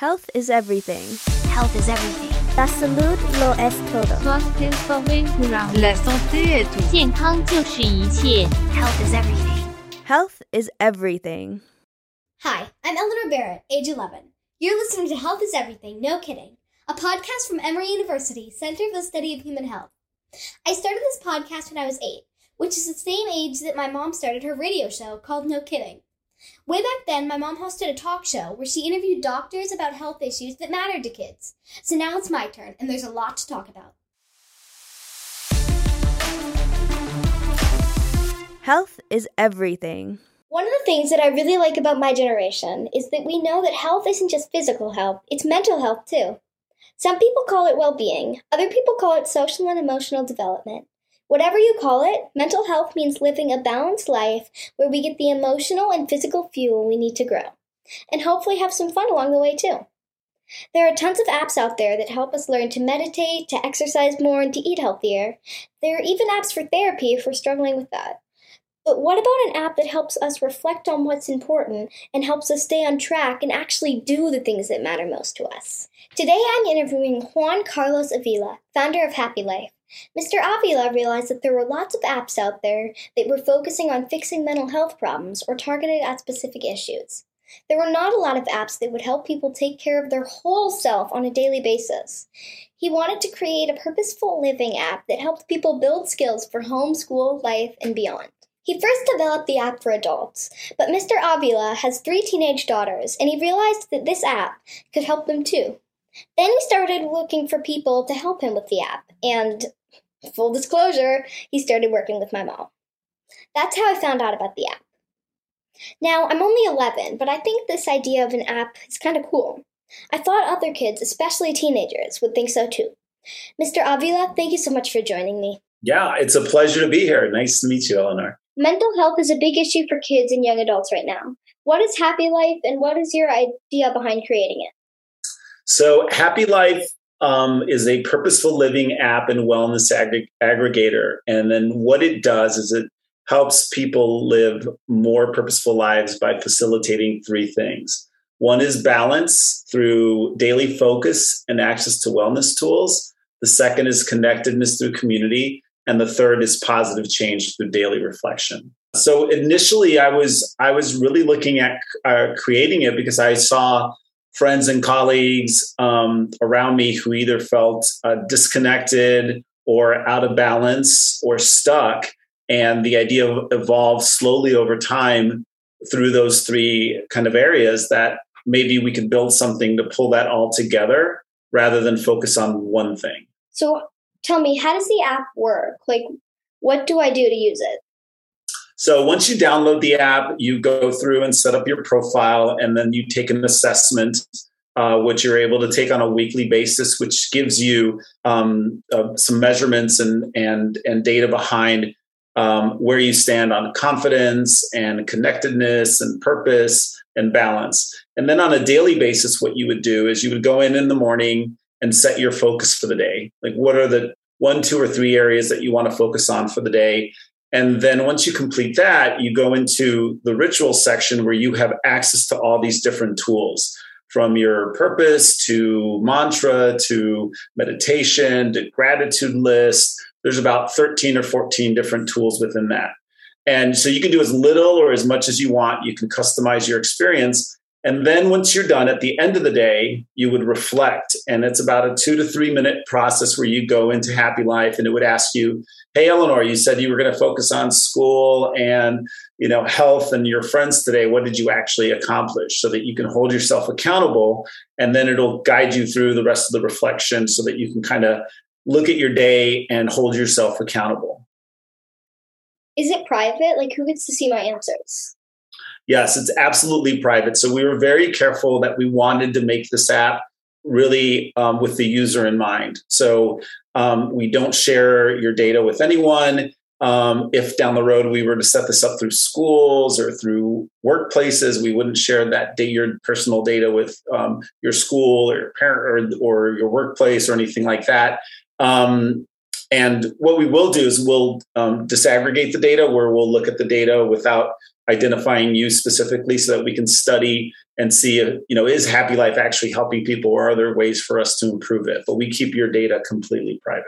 Health is everything. Health is everything. La salud lo es todo. La santé est tout. 健康就是一切。 Health is everything. Health is everything. Hi, I'm Eleanor Barrett, age 11. You're listening to Health is Everything, no kidding, a podcast from Emory University, Center for the Study of Human Health. I started this podcast when I was eight, which is the same age that my mom started her radio show called No Kidding. Way back then, my mom hosted a talk show where she interviewed doctors about health issues that mattered to kids. So now it's my turn, and there's a lot to talk about. Health is everything. One of the things that I really like about my generation is that we know that health isn't just physical health, it's mental health too. Some people call it well being, other people call it social and emotional development. Whatever you call it, mental health means living a balanced life where we get the emotional and physical fuel we need to grow. And hopefully have some fun along the way too. There are tons of apps out there that help us learn to meditate, to exercise more, and to eat healthier. There are even apps for therapy if we're struggling with that. But what about an app that helps us reflect on what's important and helps us stay on track and actually do the things that matter most to us? Today I'm interviewing Juan Carlos Avila, founder of HappiLyfe. Mr. Avila realized that there were lots of apps out there that were focusing on fixing mental health problems or targeted at specific issues. There were not a lot of apps that would help people take care of their whole self on a daily basis. He wanted to create a purposeful living app that helped people build skills for home, school, life, and beyond. He first developed the app for adults, but Mr. Avila has three teenage daughters, and he realized that this app could help them too. Then he started looking for people to help him with the app, and full disclosure, he started working with my mom. That's how I found out about the app. Now, I'm only 11, but I think this idea of an app is kind of cool. I thought other kids, especially teenagers, would think so too. Mr. Avila, thank you so much for joining me. Yeah, it's a pleasure to be here. Nice to meet you, Eleanor. Mental health is a big issue for kids and young adults right now. What is HappiLyfe and what is your idea behind creating it? So, HappiLyfe um, is a purposeful living app and wellness ag- aggregator. And then what it does is it helps people live more purposeful lives by facilitating three things. One is balance through daily focus and access to wellness tools. The second is connectedness through community. And the third is positive change through daily reflection. So initially, I was I was really looking at uh, creating it because I saw friends and colleagues um, around me who either felt uh, disconnected or out of balance or stuck. And the idea evolved slowly over time through those three kind of areas that maybe we could build something to pull that all together rather than focus on one thing. So tell me, how does the app work? Like, what do I do to use it? So once you download the app, you go through and set up your profile, and then you take an assessment, uh, which you're able to take on a weekly basis, which gives you um, uh, some measurements and and and data behind um, where you stand on confidence and connectedness and purpose and balance. And then on a daily basis, what you would do is you would go in in the morning and set your focus for the day. Like, what are the one, two, or three areas that you want to focus on for the day? And then once you complete that, you go into the ritual section where you have access to all these different tools from your purpose to mantra to meditation to gratitude list. There's about 13 or 14 different tools within that. And so you can do as little or as much as you want. You can customize your experience. And then once you're done at the end of the day, you would reflect. And it's about a two to three minute process where you go into HappiLyfe and it would ask you, Hey, Eleanor, you said you were going to focus on school and, you know, health and your friends today. What did you actually accomplish so that you can hold yourself accountable? And then it'll guide you through the rest of the reflection so that you can kind of look at your day and hold yourself accountable. Is it private? Like, who gets to see my answers? Yes, it's absolutely private. So we were very careful that we wanted to make this app really um, with the user in mind. So um, we don't share your data with anyone. Um, if down the road we were to set this up through schools or through workplaces, we wouldn't share that your personal data with um, your school or your parent or, or, your workplace or anything like that. Um, and what we will do is we'll um, disaggregate the data where we'll look at the data without identifying you specifically so that we can study and see if, you know, is HappiLyfe actually helping people or are there ways for us to improve it? But we keep your data completely private.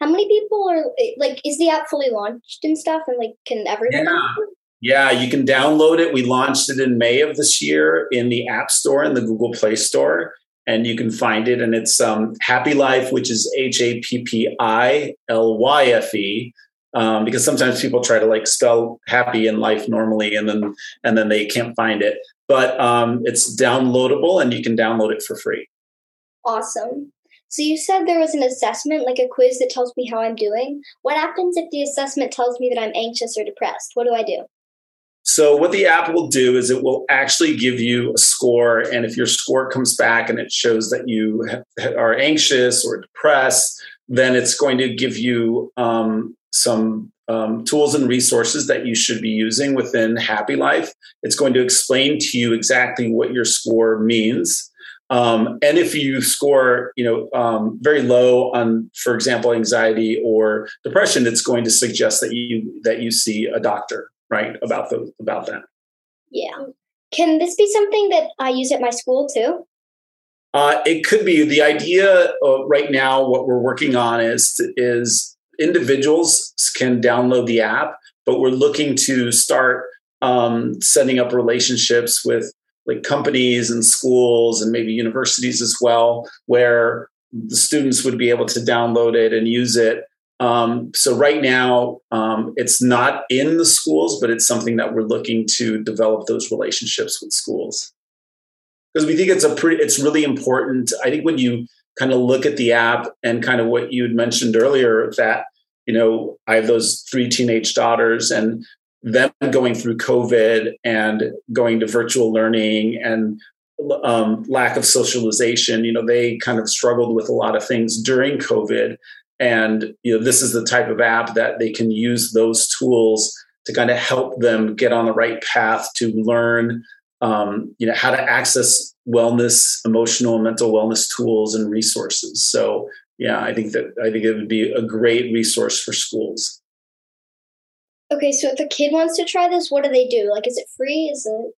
How many people are like? Is the app fully launched and stuff? And like, can everyone? Yeah. Yeah, you can download it. We launched it in May of this year in the App Store and the Google Play Store, and you can find it. And it's um, HappiLyfe, which is H A P P I L Y F E, um, because sometimes people try to like spell happy in life normally, and then and then they can't find it. But um, it's downloadable, and you can download it for free. Awesome. So you said there was an assessment, like a quiz that tells me how I'm doing. What happens if the assessment tells me that I'm anxious or depressed? What do I do? So what the app will do is it will actually give you a score, and if your score comes back and it shows that you are anxious or depressed, then it's going to give you um, some um, tools and resources that you should be using within HappiLyfe. It's going to explain to you exactly what your score means. Um, and if you score, you know, um, very low on, for example, anxiety or depression, it's going to suggest that you that you see a doctor, right, about the about that. Yeah. Can this be something that I use at my school too? Uh, it could be. The idea uh, right now, what we're working on is is individuals can download the app, but we're looking to start um, setting up relationships with like companies and schools and maybe universities as well, where the students would be able to download it and use it. Um, so right now, um, it's not in the schools, but it's something that we're looking to develop those relationships with schools because we think it's a pretty, it's really important. I think when you kind of look at the app and kind of what you had mentioned earlier that you know I have those three teenage daughters and them going through COVID and going to virtual learning and um, lack of socialization, you know, they kind of struggled with a lot of things during COVID. And, you know, this is the type of app that they can use those tools to kind of help them get on the right path to learn, um, you know, how to access wellness, emotional and mental wellness tools and resources. So, yeah, I think that I think it would be a great resource for schools. Okay, so if a kid wants to try this, what do they do? Like, is it free? Is it?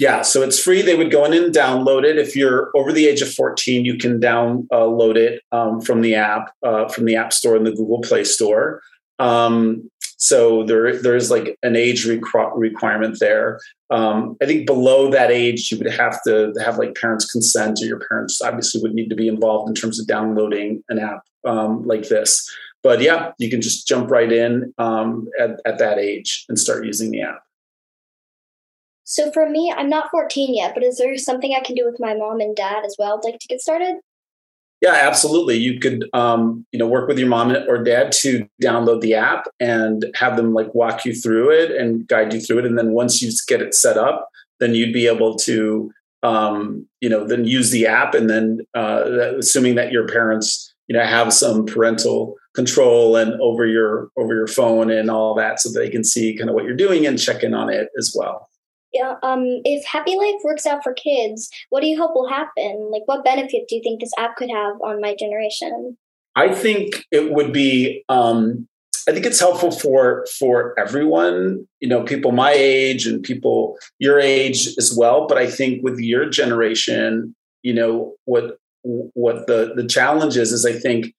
Yeah, so it's free. They would go in and download it. If you're over the age of 14, you can download it um, from the app, uh, from the App Store and the Google Play Store. Um, so there, there is like an age requ- requirement there. Um, I think below that age, you would have to have like parents' consent, or your parents obviously would need to be involved in terms of downloading an app um, like this but yeah, you can just jump right in um, at, at that age and start using the app. So for me, I'm not 14 yet, but is there something I can do with my mom and dad as well, like to get started? Yeah, absolutely. You could, um, you know, work with your mom or dad to download the app and have them like walk you through it and guide you through it. And then once you get it set up, then you'd be able to, um, you know, then use the app. And then, uh, assuming that your parents, you know, have some parental control and over your over your phone and all that so they can see kind of what you're doing and check in on it as well um if HappiLyfe works out for kids what do you hope will happen? Like what benefit do you think this app could have on my generation? I think it would be um i think it's helpful for for everyone you know people my age and people your age as well but i think with your generation you know what what the the challenge is is i think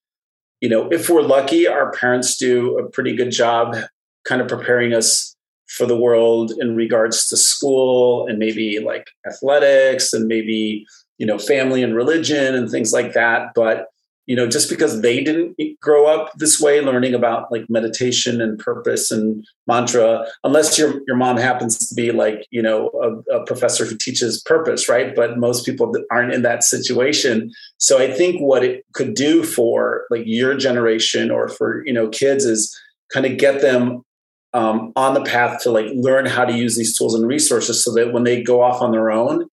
you know, if we're lucky, our parents do a pretty good job kind of preparing us for the world in regards to school and maybe like athletics and maybe, you know, family and religion and things like that. But you know just because they didn't grow up this way learning about like meditation and purpose and mantra unless your your mom happens to be like you know a, a, professor who teaches purpose right but most people aren't in that situation so i think what it could do for like your generation or for you know kids is kind of get them um, on the path to like learn how to use these tools and resources so that when they go off on their own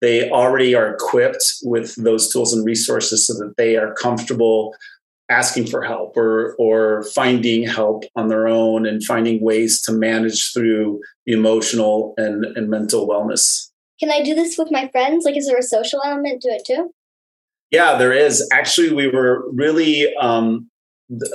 they already are equipped with those tools and resources so that they are comfortable asking for help or or finding help on their own and finding ways to manage through the emotional and, and mental wellness. Can I do this with my friends? Like is there a social element to it too? Yeah, there is. Actually, we were really um,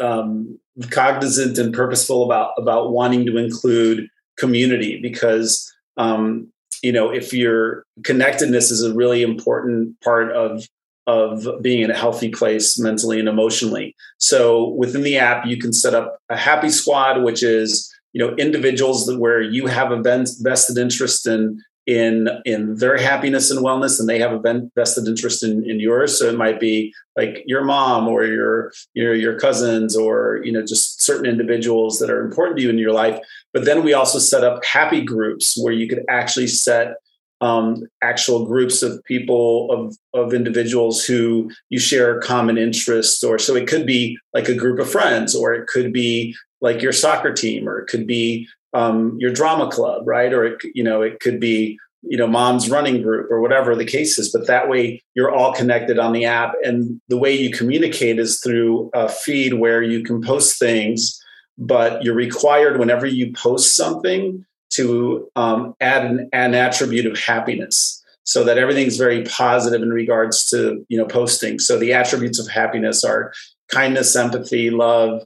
um, cognizant and purposeful about about wanting to include community because um, you know if your connectedness is a really important part of of being in a healthy place mentally and emotionally. So within the app, you can set up a happy squad, which is you know individuals that where you have a vested interest in in in their happiness and wellness and they have a vested interest in, in yours. So it might be like your mom or your your your cousins or you know just certain individuals that are important to you in your life. But then we also set up happy groups where you could actually set um, actual groups of people of of individuals who you share common interests or so it could be like a group of friends or it could be like your soccer team or it could be um, your drama club, right? Or it, you know, it could be you know mom's running group or whatever the case is. But that way, you're all connected on the app, and the way you communicate is through a feed where you can post things, but you're required whenever you post something to um, add an, an attribute of happiness so that everything's very positive in regards to you know posting so the attributes of happiness are kindness empathy love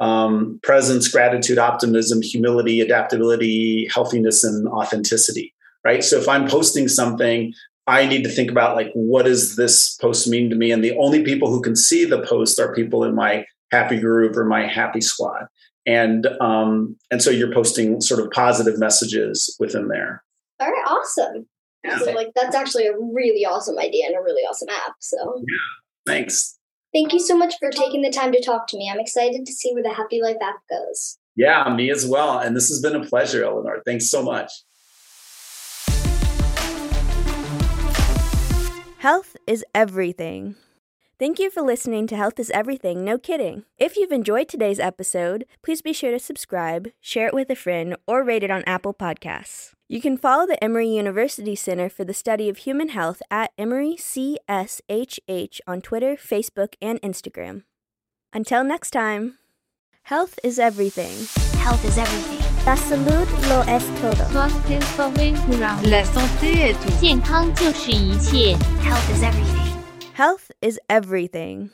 um, presence, gratitude, optimism, humility, adaptability, healthiness, and authenticity. Right. So if I'm posting something, I need to think about like what does this post mean to me? And the only people who can see the post are people in my happy group or my happy squad. And um, and so you're posting sort of positive messages within there. All right, awesome. Yeah. So like that's actually a really awesome idea and a really awesome app. So yeah, thanks. Thank you so much for taking the time to talk to me. I'm excited to see where the HappiLyfe app goes. Yeah, me as well. And this has been a pleasure, Eleanor. Thanks so much. Health is everything. Thank you for listening to Health is Everything, no kidding. If you've enjoyed today's episode, please be sure to subscribe, share it with a friend, or rate it on Apple Podcasts. You can follow the Emory University Center for the Study of Human Health at Emory CSHH on Twitter, Facebook, and Instagram. Until next time, health is everything. Health is everything. La salud lo es todo. La santé est tout. Health is everything. Health is everything.